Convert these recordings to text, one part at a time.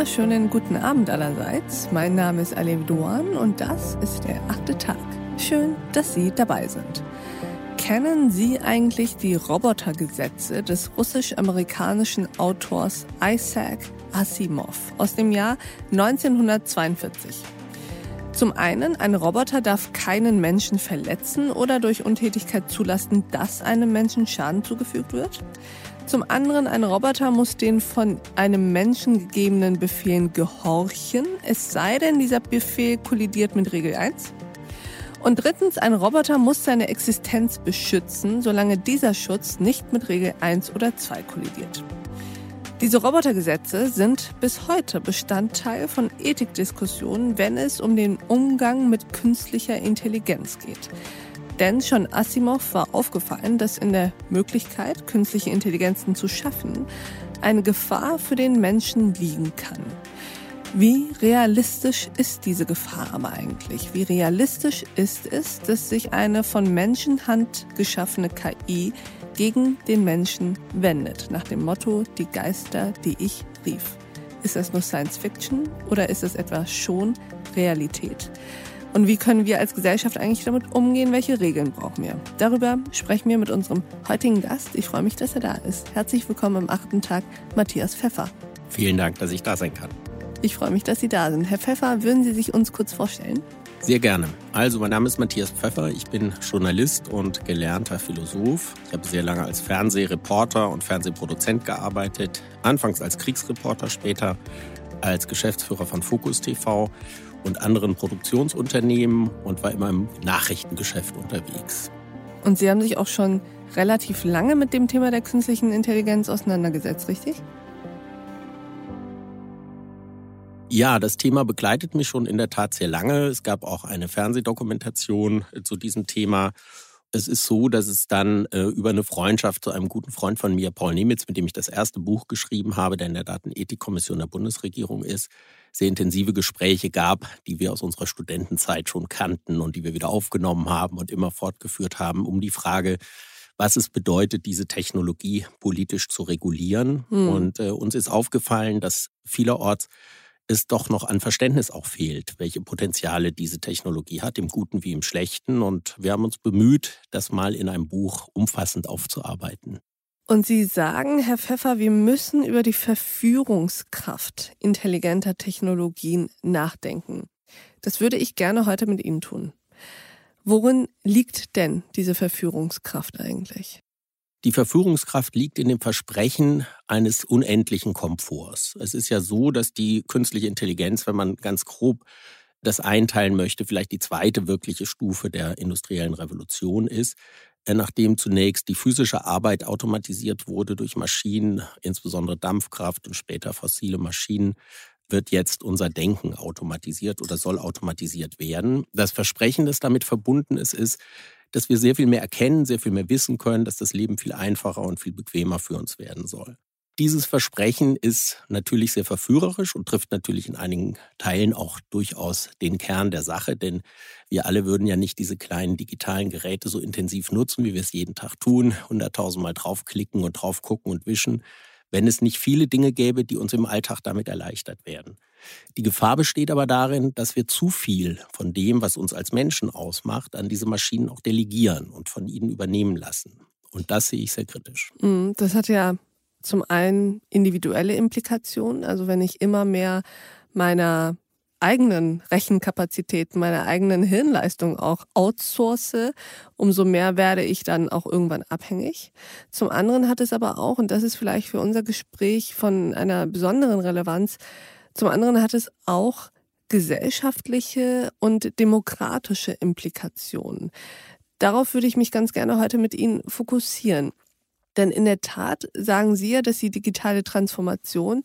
wunderschönen guten Abend allerseits. Mein Name ist Alev Doan und das ist der achte Tag. Schön, dass Sie dabei sind. Kennen Sie eigentlich die Robotergesetze des russisch-amerikanischen Autors Isaac Asimov aus dem Jahr 1942? Zum einen, ein Roboter darf keinen Menschen verletzen oder durch Untätigkeit zulassen, dass einem Menschen Schaden zugefügt wird. Zum anderen, ein Roboter muss den von einem Menschen gegebenen Befehlen gehorchen, es sei denn, dieser Befehl kollidiert mit Regel 1. Und drittens, ein Roboter muss seine Existenz beschützen, solange dieser Schutz nicht mit Regel 1 oder 2 kollidiert. Diese Robotergesetze sind bis heute Bestandteil von Ethikdiskussionen, wenn es um den Umgang mit künstlicher Intelligenz geht. Denn schon Asimov war aufgefallen, dass in der Möglichkeit, künstliche Intelligenzen zu schaffen, eine Gefahr für den Menschen liegen kann. Wie realistisch ist diese Gefahr aber eigentlich? Wie realistisch ist es, dass sich eine von Menschenhand geschaffene KI gegen den Menschen wendet, nach dem Motto die Geister, die ich rief? Ist das nur Science Fiction oder ist es etwa schon Realität? Und wie können wir als Gesellschaft eigentlich damit umgehen? Welche Regeln brauchen wir? Darüber sprechen wir mit unserem heutigen Gast. Ich freue mich, dass er da ist. Herzlich willkommen am achten Tag, Matthias Pfeffer. Vielen Dank, dass ich da sein kann. Ich freue mich, dass Sie da sind. Herr Pfeffer, würden Sie sich uns kurz vorstellen? Sehr gerne. Also, mein Name ist Matthias Pfeffer. Ich bin Journalist und gelernter Philosoph. Ich habe sehr lange als Fernsehreporter und Fernsehproduzent gearbeitet. Anfangs als Kriegsreporter, später als Geschäftsführer von Focus TV und anderen Produktionsunternehmen und war immer im Nachrichtengeschäft unterwegs. Und Sie haben sich auch schon relativ lange mit dem Thema der künstlichen Intelligenz auseinandergesetzt, richtig? Ja, das Thema begleitet mich schon in der Tat sehr lange. Es gab auch eine Fernsehdokumentation zu diesem Thema. Es ist so, dass es dann äh, über eine Freundschaft zu einem guten Freund von mir, Paul Nemitz, mit dem ich das erste Buch geschrieben habe, der in der Datenethikkommission der Bundesregierung ist, sehr intensive Gespräche gab, die wir aus unserer Studentenzeit schon kannten und die wir wieder aufgenommen haben und immer fortgeführt haben, um die Frage, was es bedeutet, diese Technologie politisch zu regulieren. Hm. Und äh, uns ist aufgefallen, dass vielerorts es doch noch an Verständnis auch fehlt, welche Potenziale diese Technologie hat, im Guten wie im Schlechten. Und wir haben uns bemüht, das mal in einem Buch umfassend aufzuarbeiten. Und Sie sagen, Herr Pfeffer, wir müssen über die Verführungskraft intelligenter Technologien nachdenken. Das würde ich gerne heute mit Ihnen tun. Worin liegt denn diese Verführungskraft eigentlich? Die Verführungskraft liegt in dem Versprechen eines unendlichen Komforts. Es ist ja so, dass die künstliche Intelligenz, wenn man ganz grob das einteilen möchte, vielleicht die zweite wirkliche Stufe der industriellen Revolution ist. Äh, nachdem zunächst die physische Arbeit automatisiert wurde durch Maschinen, insbesondere Dampfkraft und später fossile Maschinen, wird jetzt unser Denken automatisiert oder soll automatisiert werden. Das Versprechen, das damit verbunden ist, ist, dass wir sehr viel mehr erkennen, sehr viel mehr wissen können, dass das Leben viel einfacher und viel bequemer für uns werden soll. Dieses Versprechen ist natürlich sehr verführerisch und trifft natürlich in einigen Teilen auch durchaus den Kern der Sache, denn wir alle würden ja nicht diese kleinen digitalen Geräte so intensiv nutzen, wie wir es jeden Tag tun, hunderttausendmal draufklicken und drauf gucken und wischen, wenn es nicht viele Dinge gäbe, die uns im Alltag damit erleichtert werden. Die Gefahr besteht aber darin, dass wir zu viel von dem, was uns als Menschen ausmacht, an diese Maschinen auch delegieren und von ihnen übernehmen lassen. Und das sehe ich sehr kritisch. Mm, das hat ja zum einen individuelle Implikationen, also wenn ich immer mehr meiner eigenen Rechenkapazität, meiner eigenen Hirnleistung auch outsource, umso mehr werde ich dann auch irgendwann abhängig. Zum anderen hat es aber auch, und das ist vielleicht für unser Gespräch von einer besonderen Relevanz, zum anderen hat es auch gesellschaftliche und demokratische Implikationen. Darauf würde ich mich ganz gerne heute mit Ihnen fokussieren. Denn in der Tat sagen Sie ja, dass die digitale Transformation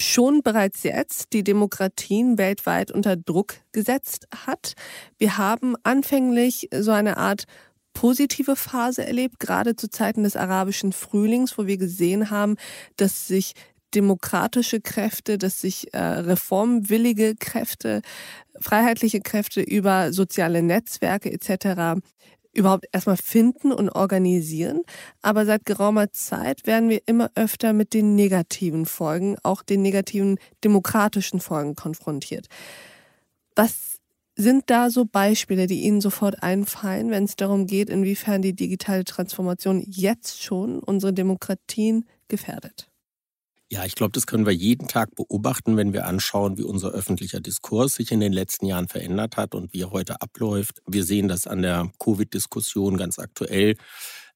schon bereits jetzt die Demokratien weltweit unter Druck gesetzt hat. Wir haben anfänglich so eine Art positive Phase erlebt, gerade zu Zeiten des arabischen Frühlings, wo wir gesehen haben, dass sich demokratische Kräfte, dass sich äh, reformwillige Kräfte, freiheitliche Kräfte über soziale Netzwerke etc überhaupt erstmal finden und organisieren. Aber seit geraumer Zeit werden wir immer öfter mit den negativen Folgen, auch den negativen demokratischen Folgen konfrontiert. Was sind da so Beispiele, die Ihnen sofort einfallen, wenn es darum geht, inwiefern die digitale Transformation jetzt schon unsere Demokratien gefährdet? Ja, ich glaube, das können wir jeden Tag beobachten, wenn wir anschauen, wie unser öffentlicher Diskurs sich in den letzten Jahren verändert hat und wie er heute abläuft. Wir sehen das an der Covid-Diskussion ganz aktuell.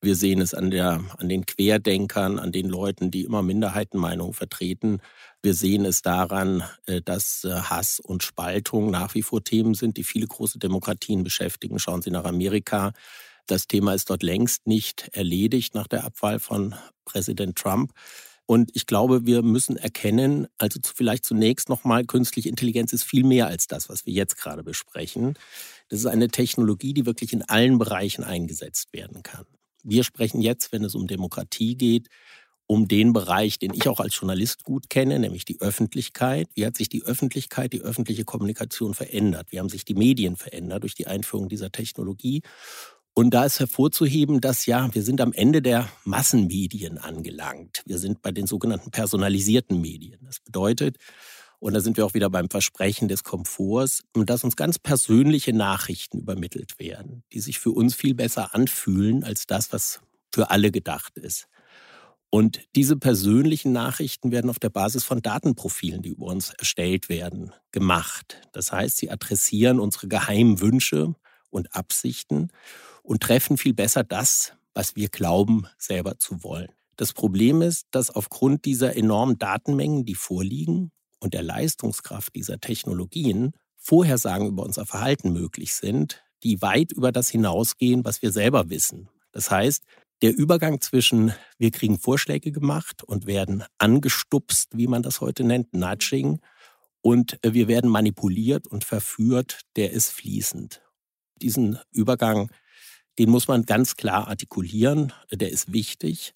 Wir sehen es an, der, an den Querdenkern, an den Leuten, die immer Minderheitenmeinungen vertreten. Wir sehen es daran, äh, dass äh, Hass und Spaltung nach wie vor Themen sind, die viele große Demokratien beschäftigen. Schauen Sie nach Amerika. Das Thema ist dort längst nicht erledigt nach der Abwahl von Präsident Trump. Und ich glaube, wir müssen erkennen, also vielleicht zunächst nochmal, künstliche Intelligenz ist viel mehr als das, was wir jetzt gerade besprechen. Das ist eine Technologie, die wirklich in allen Bereichen eingesetzt werden kann. Wir sprechen jetzt, wenn es um Demokratie geht, um den Bereich, den ich auch als Journalist gut kenne, nämlich die Öffentlichkeit. Wie hat sich die Öffentlichkeit, die öffentliche Kommunikation verändert? Wie haben sich die Medien verändert durch die Einführung dieser Technologie? Und da ist hervorzuheben, dass ja, wir sind am Ende der Massenmedien angelangt. Wir sind bei den sogenannten personalisierten Medien. Das bedeutet, und da sind wir auch wieder beim Versprechen des Komforts, dass uns ganz persönliche Nachrichten übermittelt werden, die sich für uns viel besser anfühlen als das, was für alle gedacht ist. Und diese persönlichen Nachrichten werden auf der Basis von Datenprofilen, die über uns erstellt werden, gemacht. Das heißt, sie adressieren unsere geheimen Wünsche und Absichten und treffen viel besser das, was wir glauben, selber zu wollen. Das Problem ist, dass aufgrund dieser enormen Datenmengen, die vorliegen und der Leistungskraft dieser Technologien Vorhersagen über unser Verhalten möglich sind, die weit über das hinausgehen, was wir selber wissen. Das heißt, der Übergang zwischen wir kriegen Vorschläge gemacht und werden angestupst, wie man das heute nennt, Nudging, und wir werden manipuliert und verführt, der ist fließend. Diesen Übergang den muss man ganz klar artikulieren, der ist wichtig.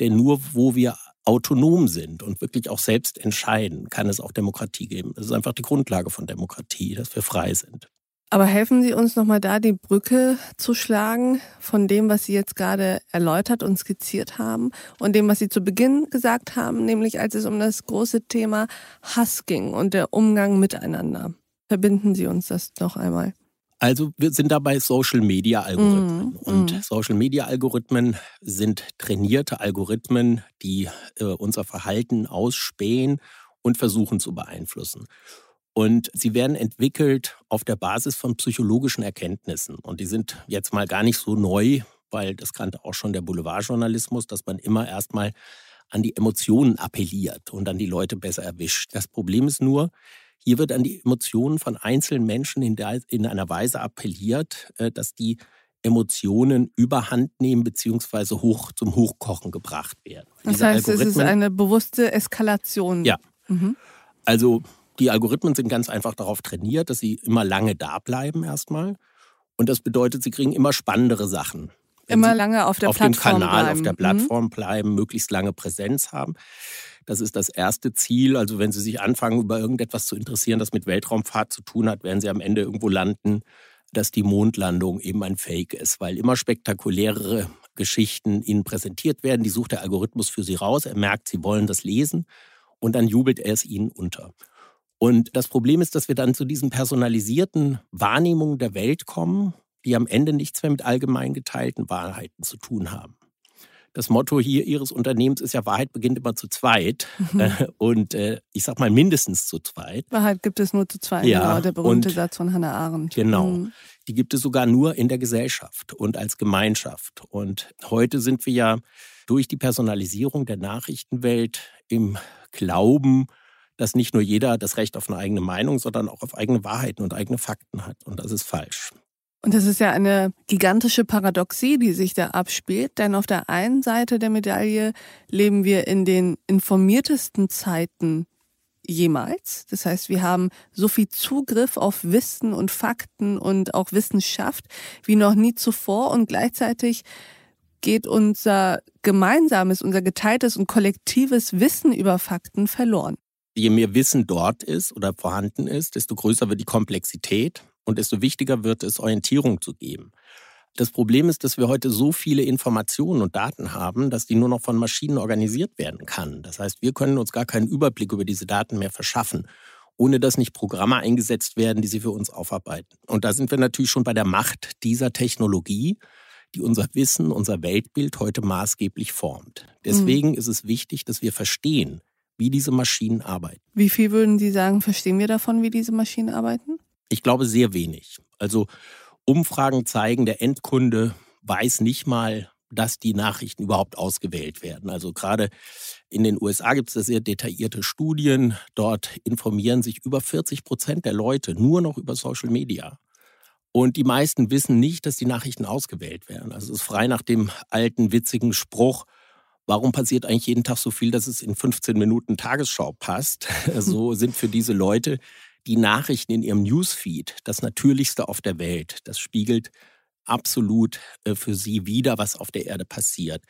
Denn nur wo wir autonom sind und wirklich auch selbst entscheiden, kann es auch Demokratie geben. Das ist einfach die Grundlage von Demokratie, dass wir frei sind. Aber helfen Sie uns nochmal da, die Brücke zu schlagen von dem, was Sie jetzt gerade erläutert und skizziert haben und dem, was Sie zu Beginn gesagt haben, nämlich als es um das große Thema Hass ging und der Umgang miteinander. Verbinden Sie uns das noch einmal. Also wir sind dabei Social Media Algorithmen. Mm, und mm. Social Media Algorithmen sind trainierte Algorithmen, die äh, unser Verhalten ausspähen und versuchen zu beeinflussen. Und sie werden entwickelt auf der Basis von psychologischen Erkenntnissen. Und die sind jetzt mal gar nicht so neu, weil das kannte auch schon der Boulevardjournalismus, dass man immer erstmal an die Emotionen appelliert und dann die Leute besser erwischt. Das Problem ist nur, hier wird an die Emotionen von einzelnen Menschen in, der, in einer Weise appelliert, äh, dass die Emotionen überhand nehmen bzw. hoch zum Hochkochen gebracht werden. Das Diese heißt, es ist eine bewusste Eskalation. Ja. Mhm. Also die Algorithmen sind ganz einfach darauf trainiert, dass sie immer lange da bleiben erstmal. Und das bedeutet, sie kriegen immer spannendere Sachen. immer lange auf der auf Plattform dem Kanal, bleiben. auf der Plattform mhm. bleiben, möglichst lange Präsenz haben. Das ist das erste Ziel. Also wenn Sie sich anfangen, über irgendetwas zu interessieren, das mit Weltraumfahrt zu tun hat, werden Sie am Ende irgendwo landen, dass die Mondlandung eben ein Fake ist, weil immer spektakulärere Geschichten Ihnen präsentiert werden. Die sucht der Algorithmus für Sie raus. Er merkt, Sie wollen das lesen und dann jubelt er es Ihnen unter. Und das Problem ist, dass wir dann zu diesen personalisierten Wahrnehmungen der Welt kommen, die am Ende nichts mehr mit allgemein geteilten Wahrheiten zu tun haben. Das Motto hier Ihres Unternehmens ist ja, Wahrheit beginnt immer zu zweit. Mhm. Äh, und äh, ich sag mal mindestens zu zweit. Wahrheit gibt es nur zu zweit, ja, genau, der berühmte Satz von Hannah Arendt. Genau. Mhm. Die gibt es sogar nur in der Gesellschaft und als Gemeinschaft. Und heute sind wir ja durch die Personalisierung der Nachrichtenwelt im Glauben, dass nicht nur jeder das Recht auf eine eigene Meinung, sondern auch auf eigene Wahrheiten und eigene Fakten hat. Und das ist falsch. Und das ist ja eine gigantische Paradoxie, die sich da abspielt, denn auf der einen Seite der Medaille leben wir in den informiertesten Zeiten jemals. Das heißt, wir haben so viel Zugriff auf Wissen und Fakten und auch Wissenschaft wie noch nie zuvor und gleichzeitig geht unser gemeinsames, unser geteiltes und kollektives Wissen über Fakten verloren. Je mehr Wissen dort ist oder vorhanden ist, desto größer wird die Komplexität und desto wichtiger wird es, Orientierung zu geben. Das Problem ist, dass wir heute so viele Informationen und Daten haben, dass die nur noch von Maschinen organisiert werden kann. Das heißt, wir können uns gar keinen Überblick über diese Daten mehr verschaffen, ohne dass nicht Programme eingesetzt werden, die sie für uns aufarbeiten. Und da sind wir natürlich schon bei der Macht dieser Technologie, die unser Wissen, unser Weltbild heute maßgeblich formt. Deswegen mhm. ist es wichtig, dass wir verstehen, wie diese Maschinen arbeiten. Wie viel würden Sie sagen, verstehen wir davon, wie diese Maschinen arbeiten? Ich glaube sehr wenig. Also Umfragen zeigen, der Endkunde weiß nicht mal, dass die Nachrichten überhaupt ausgewählt werden. Also gerade in den USA gibt es da sehr detaillierte Studien. Dort informieren sich über 40 Prozent der Leute nur noch über Social Media. Und die meisten wissen nicht, dass die Nachrichten ausgewählt werden. Also es ist frei nach dem alten witzigen Spruch, warum passiert eigentlich jeden Tag so viel, dass es in 15 Minuten Tagesschau passt? So sind für diese Leute die Nachrichten in ihrem Newsfeed das Natürlichste auf der Welt. Das spiegelt absolut äh, für sie wider, was auf der Erde passiert.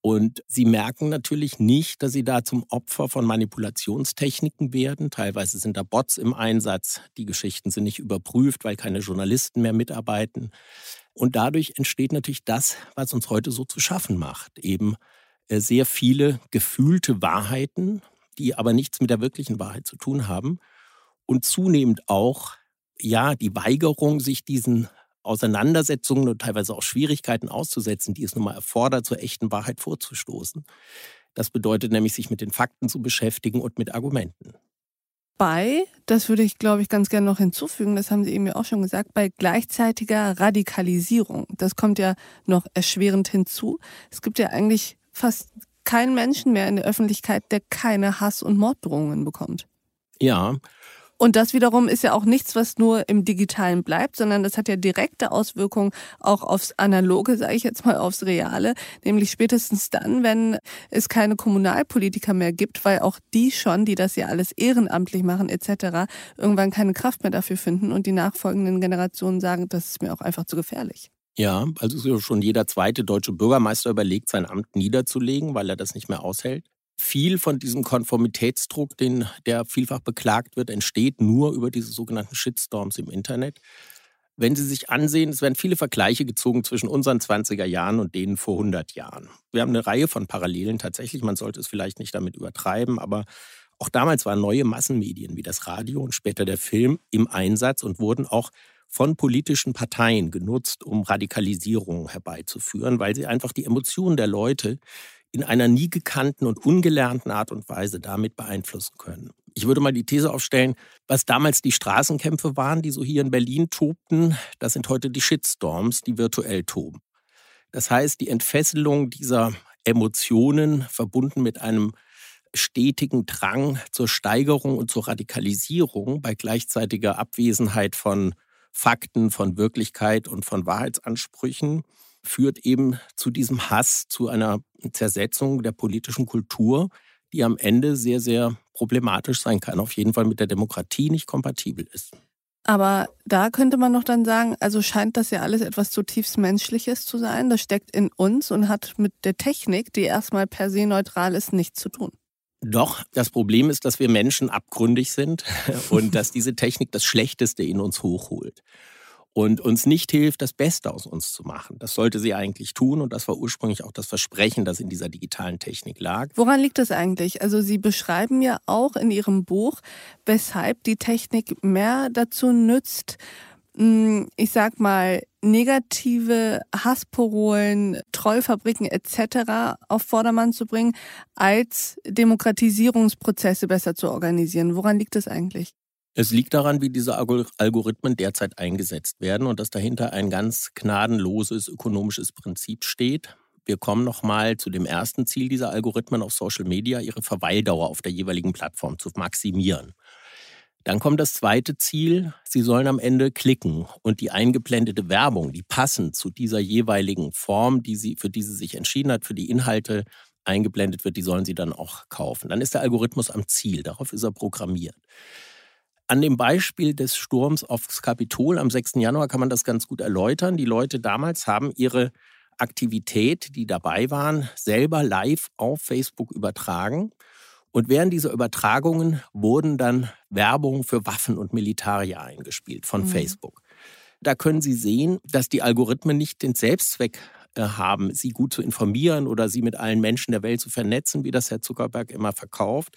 Und sie merken natürlich nicht, dass sie da zum Opfer von Manipulationstechniken werden. Teilweise sind da Bots im Einsatz. Die Geschichten sind nicht überprüft, weil keine Journalisten mehr mitarbeiten. Und dadurch entsteht natürlich das, was uns heute so zu schaffen macht. Eben äh, sehr viele gefühlte Wahrheiten, die aber nichts mit der wirklichen Wahrheit zu tun haben und zunehmend auch ja die Weigerung, sich diesen Auseinandersetzungen und teilweise auch Schwierigkeiten auszusetzen, die es nun mal erfordert, zur echten Wahrheit vorzustoßen. Das bedeutet nämlich, sich mit den Fakten zu beschäftigen und mit Argumenten. Bei, das würde ich, glaube ich, ganz gerne noch hinzufügen, das haben Sie eben ja auch schon gesagt, bei gleichzeitiger Radikalisierung. Das kommt ja noch erschwerend hinzu. Es gibt ja eigentlich fast keinen Menschen mehr in der Öffentlichkeit, der keine Hass- und Morddrohungen bekommt. Ja, und das wiederum ist ja auch nichts, was nur im Digitalen bleibt, sondern das hat ja direkte Auswirkungen auch aufs Analoge, sage ich jetzt mal, aufs Reale. Nämlich spätestens dann, wenn es keine Kommunalpolitiker mehr gibt, weil auch die schon, die das ja alles ehrenamtlich machen etc., irgendwann keine Kraft mehr dafür finden und die nachfolgenden Generationen sagen, das ist mir auch einfach zu gefährlich. Ja, also schon jeder zweite deutsche Bürgermeister überlegt, sein Amt niederzulegen, weil er das nicht mehr aushält. Viel von diesem Konformitätsdruck, den, der vielfach beklagt wird, entsteht nur über diese sogenannten Shitstorms im Internet. Wenn Sie sich ansehen, es werden viele Vergleiche gezogen zwischen unseren 20er Jahren und denen vor 100 Jahren. Wir haben eine Reihe von Parallelen tatsächlich. Man sollte es vielleicht nicht damit übertreiben, aber auch damals waren neue Massenmedien wie das Radio und später der Film im Einsatz und wurden auch von politischen Parteien genutzt, um Radikalisierung herbeizuführen, weil sie einfach die Emotionen der Leute in einer nie gekannten und ungelernten Art und Weise damit beeinflussen können. Ich würde mal die These aufstellen, was damals die Straßenkämpfe waren, die so hier in Berlin tobten, das sind heute die Shitstorms, die virtuell toben. Das heißt, die Entfesselung dieser Emotionen verbunden mit einem stetigen Drang zur Steigerung und zur Radikalisierung bei gleichzeitiger Abwesenheit von Fakten, von Wirklichkeit und von Wahrheitsansprüchen führt eben zu diesem Hass, zu einer Zersetzung der politischen Kultur, die am Ende sehr, sehr problematisch sein kann, auf jeden Fall mit der Demokratie nicht kompatibel ist. Aber da könnte man noch dann sagen, also scheint das ja alles etwas zutiefst Menschliches zu sein. Das steckt in uns und hat mit der Technik, die erstmal per se neutral ist, nichts zu tun. Doch, das Problem ist, dass wir Menschen abgründig sind und dass diese Technik das Schlechteste in uns hochholt und uns nicht hilft, das Beste aus uns zu machen. Das sollte sie eigentlich tun und das war ursprünglich auch das Versprechen, das in dieser digitalen Technik lag. Woran liegt das eigentlich? Also Sie beschreiben ja auch in Ihrem Buch, weshalb die Technik mehr dazu nützt, hm, ich sag mal, negative Hassporolen, Treufabriken etc. auf Vordermann zu bringen, als Demokratisierungsprozesse besser zu organisieren. Woran liegt das eigentlich? Es liegt daran, wie diese Algorithmen derzeit eingesetzt werden und dass dahinter ein ganz gnadenloses ökonomisches Prinzip steht. Wir kommen nochmal zu dem ersten Ziel dieser Algorithmen auf Social Media, ihre Verweildauer auf der jeweiligen Plattform zu maximieren. Dann kommt das zweite Ziel, Sie sollen am Ende klicken und die eingeblendete Werbung, die passend zu dieser jeweiligen Form, die sie, für die sie sich entschieden hat, für die Inhalte eingeblendet wird, die sollen Sie dann auch kaufen. Dann ist der Algorithmus am Ziel, darauf ist er programmiert. An dem Beispiel des Sturms aufs Kapitol am 6. Januar kann man das ganz gut erläutern. Die Leute damals haben ihre Aktivität, die dabei waren, selber live auf Facebook übertragen. Und während dieser Übertragungen wurden dann Werbung für Waffen und Militaria eingespielt von mhm. Facebook. Da können Sie sehen, dass die Algorithmen nicht den Selbstzweck haben, sie gut zu informieren oder sie mit allen Menschen der Welt zu vernetzen, wie das Herr Zuckerberg immer verkauft,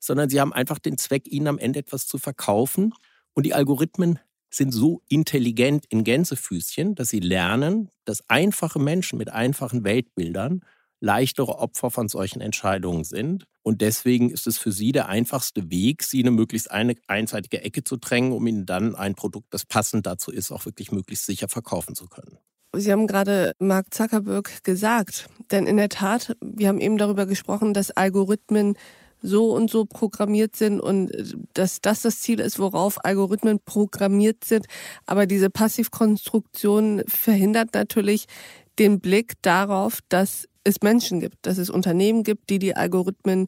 sondern sie haben einfach den Zweck, ihnen am Ende etwas zu verkaufen. Und die Algorithmen sind so intelligent in Gänsefüßchen, dass sie lernen, dass einfache Menschen mit einfachen Weltbildern leichtere Opfer von solchen Entscheidungen sind. Und deswegen ist es für sie der einfachste Weg, sie in eine möglichst eine einseitige Ecke zu drängen, um ihnen dann ein Produkt, das passend dazu ist, auch wirklich möglichst sicher verkaufen zu können. Sie haben gerade Mark Zuckerberg gesagt, denn in der Tat, wir haben eben darüber gesprochen, dass Algorithmen so und so programmiert sind und äh, dass das das Ziel ist, worauf Algorithmen programmiert sind. Aber diese Passivkonstruktion verhindert natürlich den Blick darauf, dass es Menschen gibt, dass es Unternehmen gibt, die die Algorithmen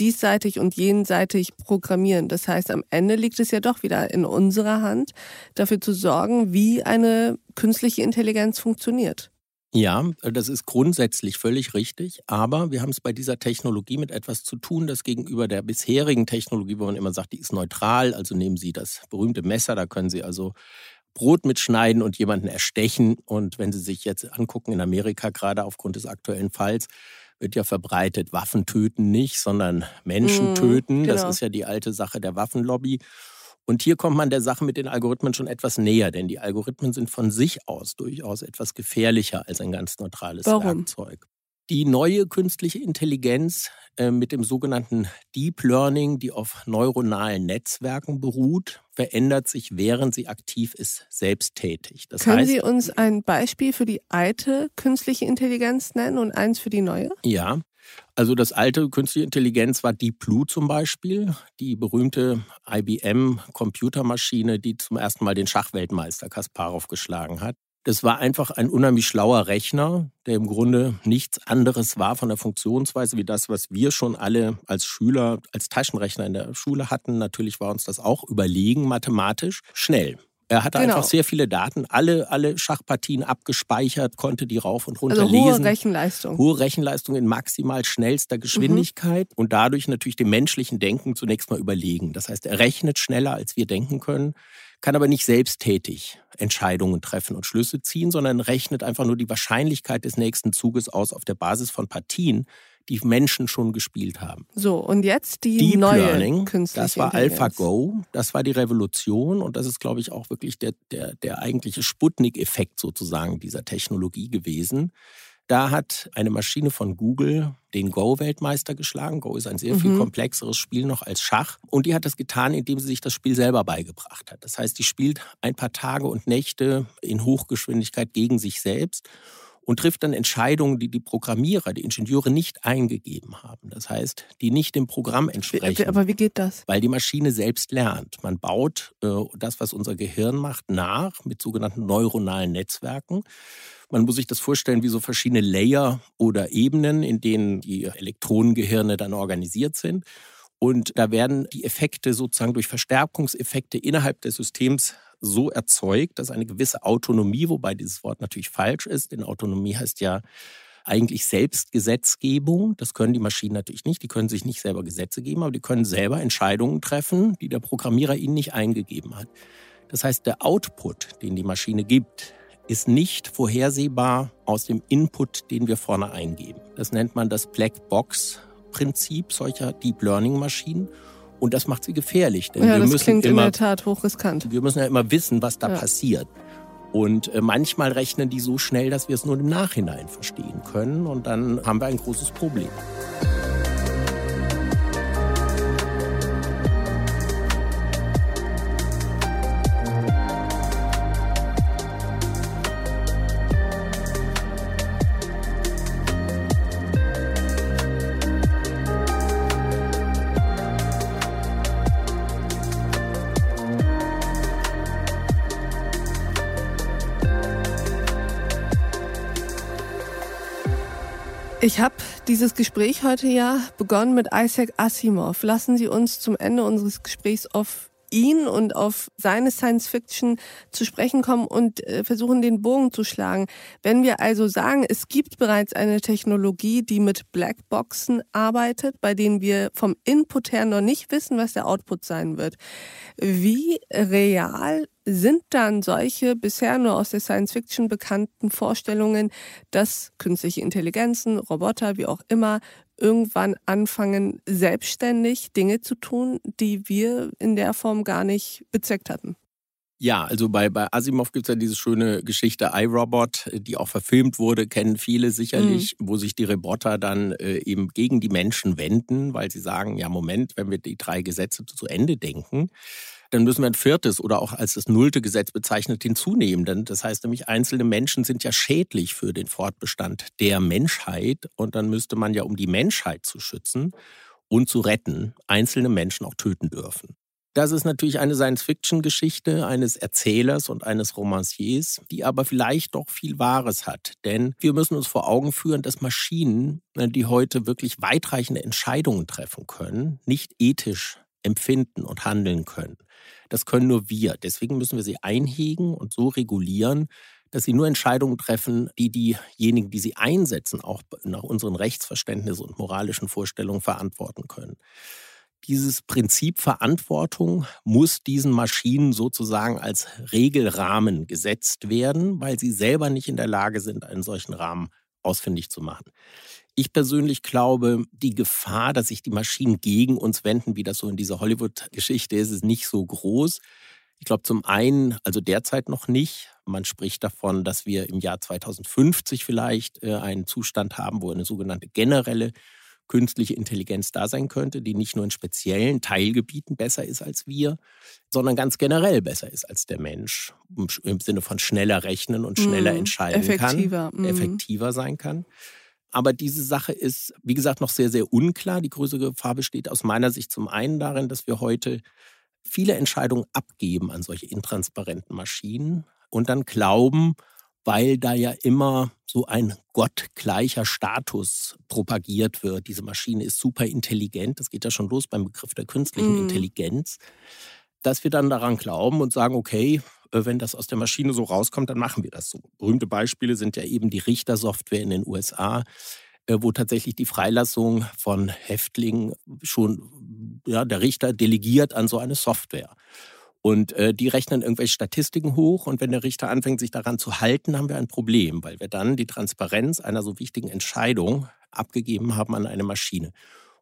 diesseitig und jenseitig programmieren. Das heißt, am Ende liegt es ja doch wieder in unserer Hand, dafür zu sorgen, wie eine künstliche Intelligenz funktioniert. Ja, das ist grundsätzlich völlig richtig, aber wir haben es bei dieser Technologie mit etwas zu tun, das gegenüber der bisherigen Technologie, wo man immer sagt, die ist neutral, also nehmen Sie das berühmte Messer, da können Sie also Brot mitschneiden und jemanden erstechen. Und wenn Sie sich jetzt angucken, in Amerika gerade aufgrund des aktuellen Falls, wird ja verbreitet, Waffen töten nicht, sondern Menschen mm, töten. Genau. Das ist ja die alte Sache der Waffenlobby. Und hier kommt man der Sache mit den Algorithmen schon etwas näher, denn die Algorithmen sind von sich aus durchaus etwas gefährlicher als ein ganz neutrales Warum? Werkzeug. Die neue künstliche Intelligenz äh, mit dem sogenannten Deep Learning, die auf neuronalen Netzwerken beruht, verändert sich, während sie aktiv ist, selbsttätig. Das Können heißt, Sie uns ein Beispiel für die alte künstliche Intelligenz nennen und eins für die neue? Ja. Also das alte künstliche Intelligenz war Deep Blue zum Beispiel, die berühmte IBM-Computermaschine, die zum ersten Mal den Schachweltmeister Kasparov geschlagen hat. Das war einfach ein unheimlich schlauer Rechner, der im Grunde nichts anderes war von der Funktionsweise wie das, was wir schon alle als Schüler, als Taschenrechner in der Schule hatten. Natürlich war uns das auch überlegen, mathematisch, schnell. Er hatte genau. einfach sehr viele Daten, alle, alle Schachpartien abgespeichert, konnte die rauf und runter also hohe lesen. Rechenleistung. Hohe Rechenleistung in maximal schnellster mhm. Geschwindigkeit mhm. und dadurch natürlich dem menschlichen Denken zunächst mal überlegen. Das heißt, er rechnet schneller, als wir denken können kann aber nicht selbsttätig Entscheidungen treffen und Schlüsse ziehen, sondern rechnet einfach nur die Wahrscheinlichkeit des nächsten Zuges aus auf der Basis von Partien, die Menschen schon gespielt haben. So, und jetzt die Deep neue Learning, das war AlphaGo, das war die Revolution und das ist, glaube ich, auch wirklich der, der, der eigentliche Sputnik-Effekt sozusagen dieser Technologie gewesen. Da hat eine Maschine von Google den Go-Weltmeister geschlagen. Go ist ein sehr viel mhm. komplexeres Spiel noch als Schach. Und die hat das getan, indem sie sich das Spiel selber beigebracht hat. Das heißt, die spielt ein paar Tage und Nächte in Hochgeschwindigkeit gegen sich selbst und trifft dann Entscheidungen, die die Programmierer, die Ingenieure nicht eingegeben haben. Das heißt, die nicht dem Programm entsprechen. Aber wie geht das? Weil die Maschine selbst lernt. Man baut äh, das, was unser Gehirn macht, nach mit sogenannten neuronalen Netzwerken. Man muss sich das vorstellen wie so verschiedene Layer oder Ebenen, in denen die Elektronengehirne dann organisiert sind. Und da werden die Effekte sozusagen durch Verstärkungseffekte innerhalb des Systems so erzeugt, dass eine gewisse Autonomie, wobei dieses Wort natürlich falsch ist, denn Autonomie heißt ja eigentlich Selbstgesetzgebung. Das können die Maschinen natürlich nicht. Die können sich nicht selber Gesetze geben, aber die können selber Entscheidungen treffen, die der Programmierer ihnen nicht eingegeben hat. Das heißt, der Output, den die Maschine gibt, ist nicht vorhersehbar aus dem Input, den wir vorne eingeben. Das nennt man das Black Box Prinzip solcher Deep Learning Maschinen. Und das macht sie gefährlich. Denn ja, wir das müssen klingt immer, in der Tat hochriskant. Wir müssen ja immer wissen, was da ja. passiert. Und äh, manchmal rechnen die so schnell, dass wir es nur im Nachhinein verstehen können. Und dann haben wir ein großes Problem. Ich habe dieses Gespräch heute ja begonnen mit Isaac Asimov. Lassen Sie uns zum Ende unseres Gesprächs auf ihn und auf seine Science Fiction zu sprechen kommen und äh, versuchen, den Bogen zu schlagen. Wenn wir also sagen, es gibt bereits eine Technologie, die mit Blackboxen arbeitet, bei denen wir vom Input her noch nicht wissen, was der Output sein wird. Wie real Sind dann solche bisher nur aus der Science Fiction bekannten Vorstellungen, dass künstliche Intelligenzen, Roboter, wie auch immer, irgendwann anfangen, selbstständig Dinge zu tun, die wir in der Form gar nicht bezweckt hatten? Ja, also bei, bei Asimov gibt es ja diese schöne Geschichte iRobot, die auch verfilmt wurde, kennen viele sicherlich, mhm. wo sich die Roboter dann äh, eben gegen die Menschen wenden, weil sie sagen, ja Moment, wenn wir die drei Gesetze zu Ende denken, dann müssen wir ein viertes oder auch als das nullte Gesetz bezeichnet hinzunehmen. Denn das heißt nämlich, einzelne Menschen sind ja schädlich für den Fortbestand der Menschheit und dann müsste man ja, um die Menschheit zu schützen und zu retten, einzelne Menschen auch töten dürfen. Das ist natürlich eine Science-Fiction-Geschichte eines Erzählers und eines Romanciers, die aber vielleicht doch viel Wahres hat. Denn wir müssen uns vor Augen führen, dass Maschinen, äh, die heute wirklich weitreichende Entscheidungen treffen können, nicht ethisch empfinden und handeln können. Das können nur wir. Deswegen müssen wir sie einhegen und so regulieren, dass sie nur Entscheidungen treffen, die diejenigen, die sie einsetzen, auch nach unseren Rechtsverständnissen und moralischen Vorstellungen verantworten können dieses Prinzip Verantwortung muss diesen Maschinen sozusagen als Regelrahmen gesetzt werden, weil sie selber nicht in der Lage sind, einen solchen Rahmen ausfindig zu machen. Ich persönlich glaube, die Gefahr, dass sich die Maschinen gegen uns wenden, wie das so in dieser Hollywood-Geschichte ist, ist nicht so groß. Ich glaube zum einen, also derzeit noch nicht. Man spricht davon, dass wir im Jahr 2050 vielleicht äh, einen Zustand haben, wo eine sogenannte generelle künstliche Intelligenz da sein könnte, die nicht nur in speziellen Teilgebieten besser ist als wir, sondern ganz generell besser ist als der Mensch. Im Sinne von schneller rechnen und schneller mm, entscheiden effektiver. kann, mm. effektiver sein kann. Aber diese Sache ist, wie gesagt, noch sehr, sehr unklar. Die größere Gefahr besteht aus meiner Sicht zum einen darin, dass wir heute viele Entscheidungen abgeben an solche intransparenten Maschinen und dann glauben, weil da ja immer so ein gottgleicher Status propagiert wird. Diese Maschine ist super intelligent. Das geht ja schon los beim Begriff der künstlichen mm. Intelligenz. Dass wir dann daran glauben und sagen, okay, wenn das aus der Maschine so rauskommt, dann machen wir das so. Berühmte Beispiele sind ja eben die Richtersoftware in den USA, äh, wo tatsächlich die Freilassung von Häftlingen schon, ja, der Richter delegiert an so eine Software. Und äh, die rechnen irgendwelche Statistiken hoch und wenn der Richter anfängt, sich daran zu halten, haben wir ein Problem, weil wir dann die Transparenz einer so wichtigen Entscheidung abgegeben haben an eine Maschine.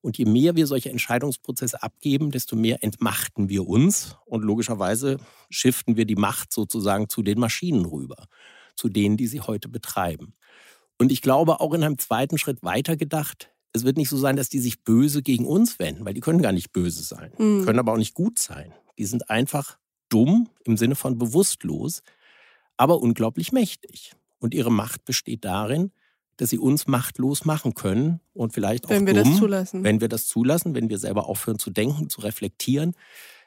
Und je mehr wir solche Entscheidungsprozesse abgeben, desto mehr entmachten wir uns und logischerweise shiften wir die Macht sozusagen zu den Maschinen rüber, zu denen, die sie heute betreiben. Und ich glaube, auch in einem zweiten Schritt weitergedacht, es wird nicht so sein, dass die sich böse gegen uns wenden, weil die können gar nicht böse sein, mhm. können aber auch nicht gut sein. Die sind einfach dumm im Sinne von bewusstlos, aber unglaublich mächtig. Und ihre Macht besteht darin, dass sie uns machtlos machen können und vielleicht auch wenn wir dumm, das zulassen. wenn wir das zulassen, wenn wir selber aufhören zu denken, zu reflektieren,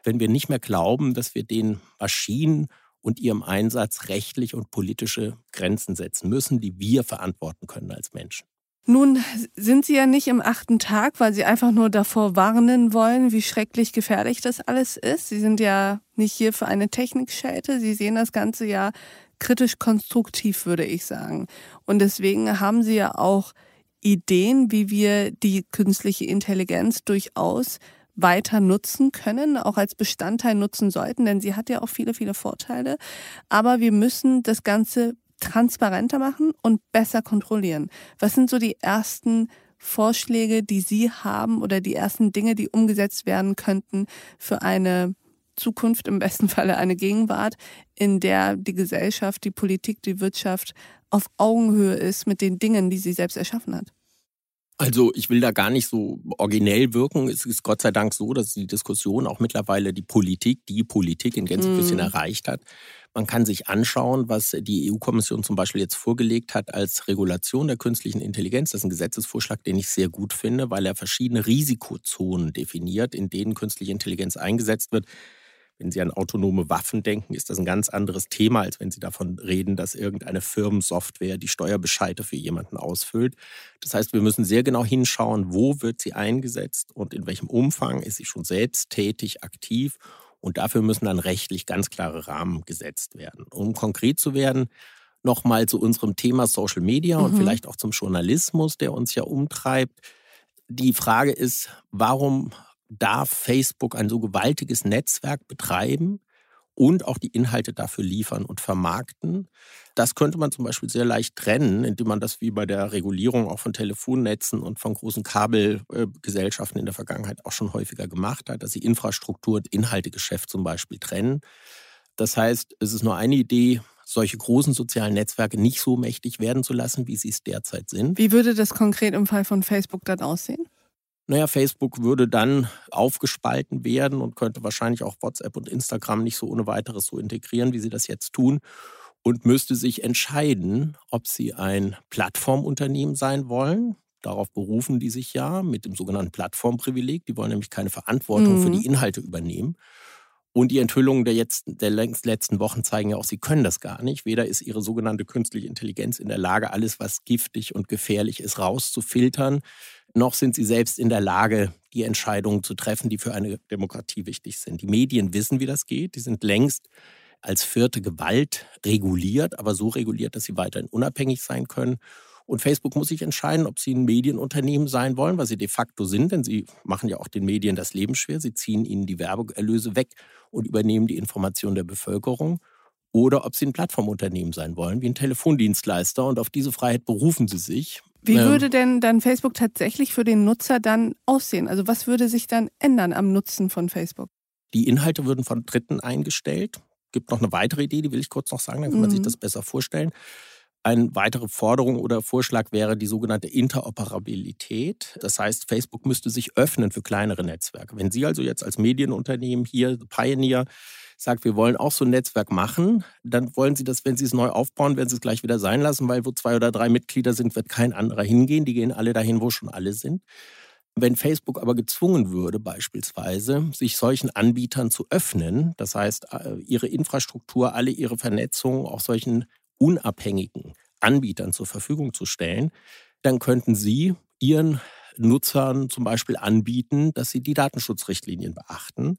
wenn wir nicht mehr glauben, dass wir den Maschinen und ihrem Einsatz rechtlich und politische Grenzen setzen müssen, die wir verantworten können als Menschen. Nun sind Sie ja nicht im achten Tag, weil Sie einfach nur davor warnen wollen, wie schrecklich gefährlich das alles ist. Sie sind ja nicht hier für eine Technikschelte. Sie sehen das Ganze ja kritisch konstruktiv, würde ich sagen. Und deswegen haben Sie ja auch Ideen, wie wir die künstliche Intelligenz durchaus weiter nutzen können, auch als Bestandteil nutzen sollten, denn sie hat ja auch viele, viele Vorteile. Aber wir müssen das Ganze transparenter machen und besser kontrollieren. Was sind so die ersten Vorschläge, die Sie haben oder die ersten Dinge, die umgesetzt werden könnten für eine Zukunft, im besten Falle eine Gegenwart, in der die Gesellschaft, die Politik, die Wirtschaft auf Augenhöhe ist mit den Dingen, die sie selbst erschaffen hat? Also ich will da gar nicht so originell wirken. Es ist Gott sei Dank so, dass die Diskussion auch mittlerweile die Politik, die Politik in Gänze mm. erreicht hat. Man kann sich anschauen, was die EU-Kommission zum Beispiel jetzt vorgelegt hat als Regulation der künstlichen Intelligenz. Das ist ein Gesetzesvorschlag, den ich sehr gut finde, weil er verschiedene Risikozonen definiert, in denen künstliche Intelligenz eingesetzt wird. Wenn Sie an autonome Waffen denken, ist das ein ganz anderes Thema, als wenn Sie davon reden, dass irgendeine Firmensoftware die Steuerbescheide für jemanden ausfüllt. Das heißt, wir müssen sehr genau hinschauen, wo wird sie eingesetzt und in welchem Umfang ist sie schon selbst tätig, aktiv und dafür müssen dann rechtlich ganz klare Rahmen gesetzt werden. Um konkret zu werden, nochmal zu unserem Thema Social Media mhm. und vielleicht auch zum Journalismus, der uns ja umtreibt. Die Frage ist, warum darf Facebook ein so gewaltiges Netzwerk betreiben, und auch die Inhalte dafür liefern und vermarkten. Das könnte man zum Beispiel sehr leicht trennen, indem man das wie bei der Regulierung auch von Telefonnetzen und von großen Kabelgesellschaften in der Vergangenheit auch schon häufiger gemacht hat, dass sie Infrastruktur und Inhaltegeschäft zum Beispiel trennen. Das heißt, es ist nur eine Idee, solche großen sozialen Netzwerke nicht so mächtig werden zu lassen, wie sie es derzeit sind. Wie würde das konkret im Fall von Facebook dann aussehen? Naja, Facebook würde dann aufgespalten werden und könnte wahrscheinlich auch WhatsApp und Instagram nicht so ohne weiteres so integrieren, wie sie das jetzt tun und müsste sich entscheiden, ob sie ein Plattformunternehmen sein wollen. Darauf berufen die sich ja mit dem sogenannten Plattformprivileg. Die wollen nämlich keine Verantwortung mhm. für die Inhalte übernehmen. Und die Enthüllungen der, jetzt, der letzten Wochen zeigen ja auch, sie können das gar nicht. Weder ist ihre sogenannte künstliche Intelligenz in der Lage, alles, was giftig und gefährlich ist, rauszufiltern, noch sind sie selbst in der Lage, die Entscheidungen zu treffen, die für eine Demokratie wichtig sind. Die Medien wissen, wie das geht. Die sind längst als vierte Gewalt reguliert, aber so reguliert, dass sie weiterhin unabhängig sein können. Und Facebook muss sich entscheiden, ob sie ein Medienunternehmen sein wollen, was sie de facto sind, denn sie machen ja auch den Medien das Leben schwer. Sie ziehen ihnen die Werbeerlöse weg und übernehmen die Information der Bevölkerung. Oder ob sie ein Plattformunternehmen sein wollen, wie ein Telefondienstleister. Und auf diese Freiheit berufen sie sich. Wie ähm, würde denn dann Facebook tatsächlich für den Nutzer dann aussehen? Also was würde sich dann ändern am Nutzen von Facebook? Die Inhalte würden von Dritten eingestellt gibt noch eine weitere Idee, die will ich kurz noch sagen, dann kann man mhm. sich das besser vorstellen. Eine weitere Forderung oder Vorschlag wäre die sogenannte Interoperabilität. Das heißt, Facebook müsste sich öffnen für kleinere Netzwerke. Wenn Sie also jetzt als Medienunternehmen hier, Pioneer, sagt, wir wollen auch so ein Netzwerk machen, dann wollen Sie das, wenn Sie es neu aufbauen, werden Sie es gleich wieder sein lassen, weil wo zwei oder drei Mitglieder sind, wird kein anderer hingehen. Die gehen alle dahin, wo schon alle sind. Wenn Facebook aber gezwungen würde, beispielsweise, sich solchen Anbietern zu öffnen, das heißt, äh, ihre Infrastruktur, alle ihre Vernetzungen auch solchen unabhängigen Anbietern zur Verfügung zu stellen, dann könnten sie ihren Nutzern zum Beispiel anbieten, dass sie die Datenschutzrichtlinien beachten,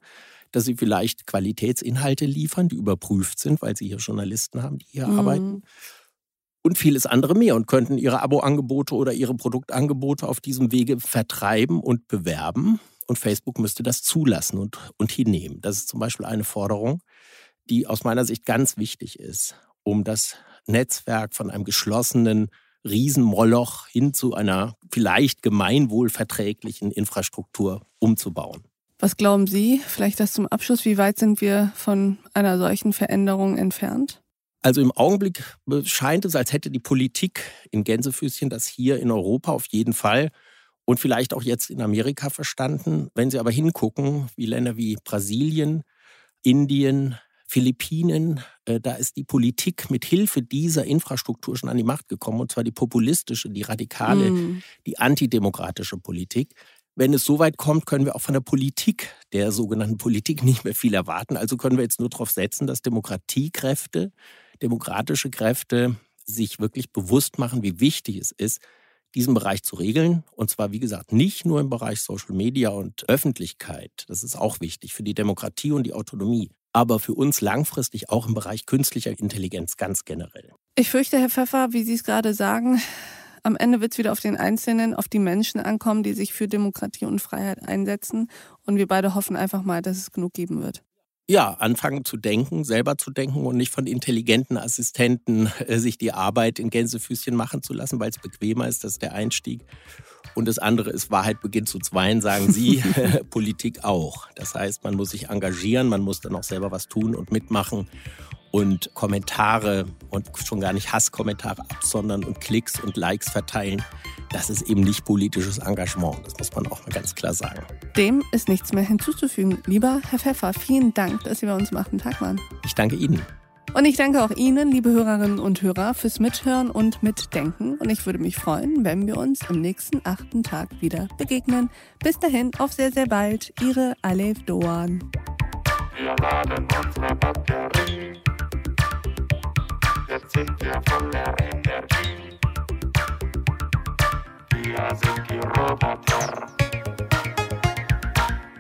dass sie vielleicht Qualitätsinhalte liefern, die überprüft sind, weil sie hier Journalisten haben, die hier mhm. arbeiten und vieles andere mehr und könnten ihre Abo-Angebote oder ihre Produktangebote auf diesem Wege vertreiben und bewerben. Und Facebook müsste das zulassen und, und hinnehmen. Das ist zum Beispiel eine Forderung, die aus meiner Sicht ganz wichtig ist, um das Netzwerk von einem geschlossenen Riesenmoloch hin zu einer vielleicht gemeinwohlverträglichen Infrastruktur umzubauen. Was glauben Sie, vielleicht das zum Abschluss, wie weit sind wir von einer solchen Veränderung entfernt? Also im Augenblick scheint es, als hätte die Politik in Gänsefüßchen das hier in Europa auf jeden Fall und vielleicht auch jetzt in Amerika verstanden. Wenn Sie aber hingucken, wie Länder wie Brasilien, Indien, Philippinen, äh, da ist die Politik mit Hilfe dieser Infrastruktur schon an die Macht gekommen, und zwar die populistische, die radikale, mm. die antidemokratische Politik. Wenn es so weit kommt, können wir auch von der Politik, der sogenannten Politik, nicht mehr viel erwarten. Also können wir jetzt nur darauf setzen, dass Demokratiekräfte demokratische Kräfte sich wirklich bewusst machen, wie wichtig es ist, diesen Bereich zu regeln. Und zwar, wie gesagt, nicht nur im Bereich Social Media und Öffentlichkeit. Das ist auch wichtig für die Demokratie und die Autonomie. Aber für uns langfristig auch im Bereich künstlicher Intelligenz ganz generell. Ich fürchte, Herr Pfeffer, wie Sie es gerade sagen, am Ende wird es wieder auf den Einzelnen, auf die Menschen ankommen, die sich für Demokratie und Freiheit einsetzen. Und wir beide hoffen einfach mal, dass es genug geben wird ja, anfangen zu denken, selber zu denken und nicht von intelligenten Assistenten äh, sich die Arbeit in Gänsefüßchen machen zu lassen, weil es bequemer ist. Das ist der Einstieg. Und das andere ist, Wahrheit beginnt zu zweien, sagen Sie, Politik auch. Das heißt, man muss sich engagieren, man muss dann auch selber was tun und mitmachen und Kommentare und schon gar nicht Hasskommentare absondern und Klicks und Likes verteilen. Das ist eben nicht politisches Engagement. Das muss man auch mal ganz klar sagen. Dem ist nichts mehr hinzuzufügen. Lieber Herr Pfeffer, vielen Dank, dass Sie bei uns am achten Tag waren. Ich danke Ihnen. Und ich danke auch Ihnen, liebe Hörerinnen und Hörer, fürs Mithören und Mitdenken. Und ich würde mich freuen, wenn wir uns am nächsten achten Tag wieder begegnen. Bis dahin, auf sehr, sehr bald. Ihre Alef Doan. Wir laden unsere Batterie. Jetzt sind wir voller Energie. Wir sind die Roboter.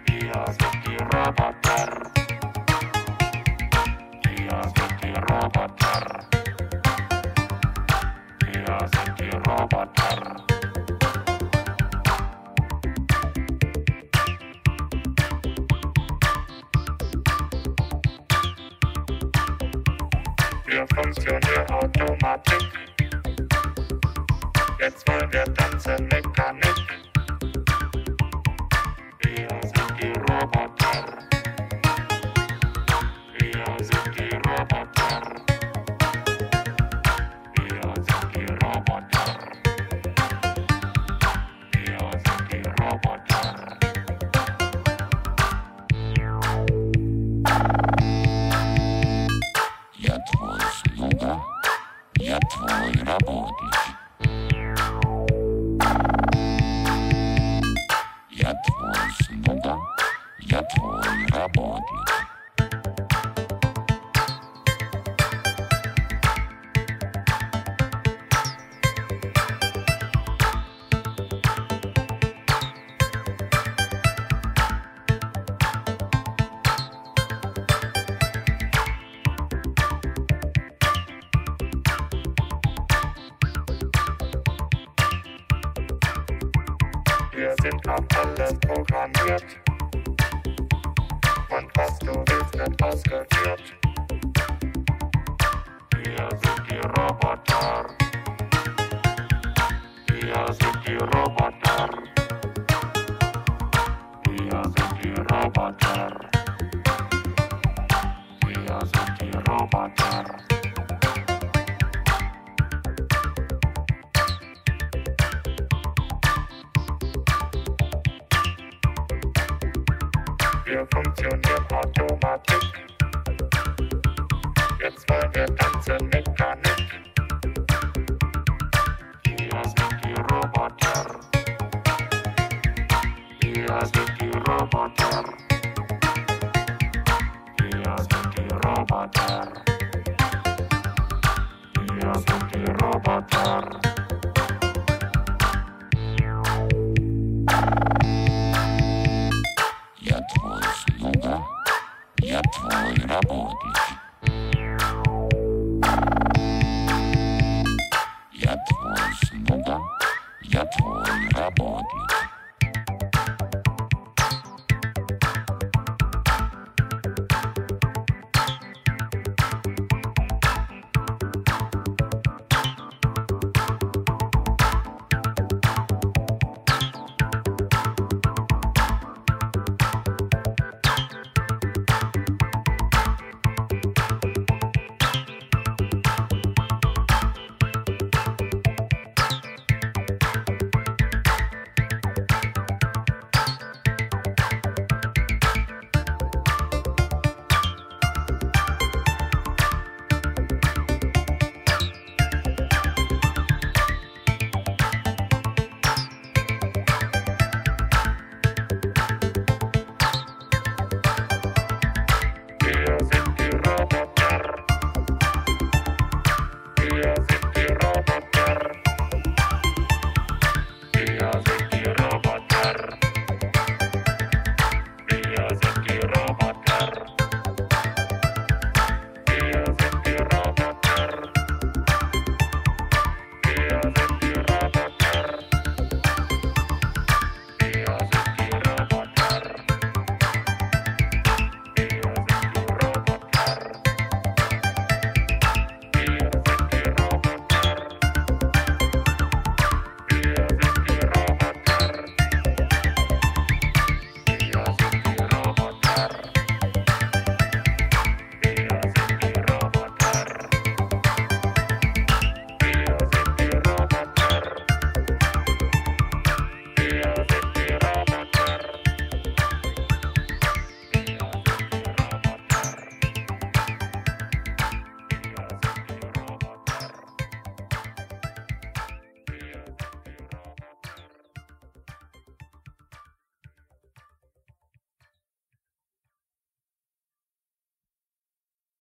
Wir sind die Roboter. Roboter. Wir sind die Roboter. Wir funktionieren automatisch. Jetzt wollen wir tanzen Mechanik. Dia suki robotar Dia suki robotar Dia suki robotar Dia suki robotar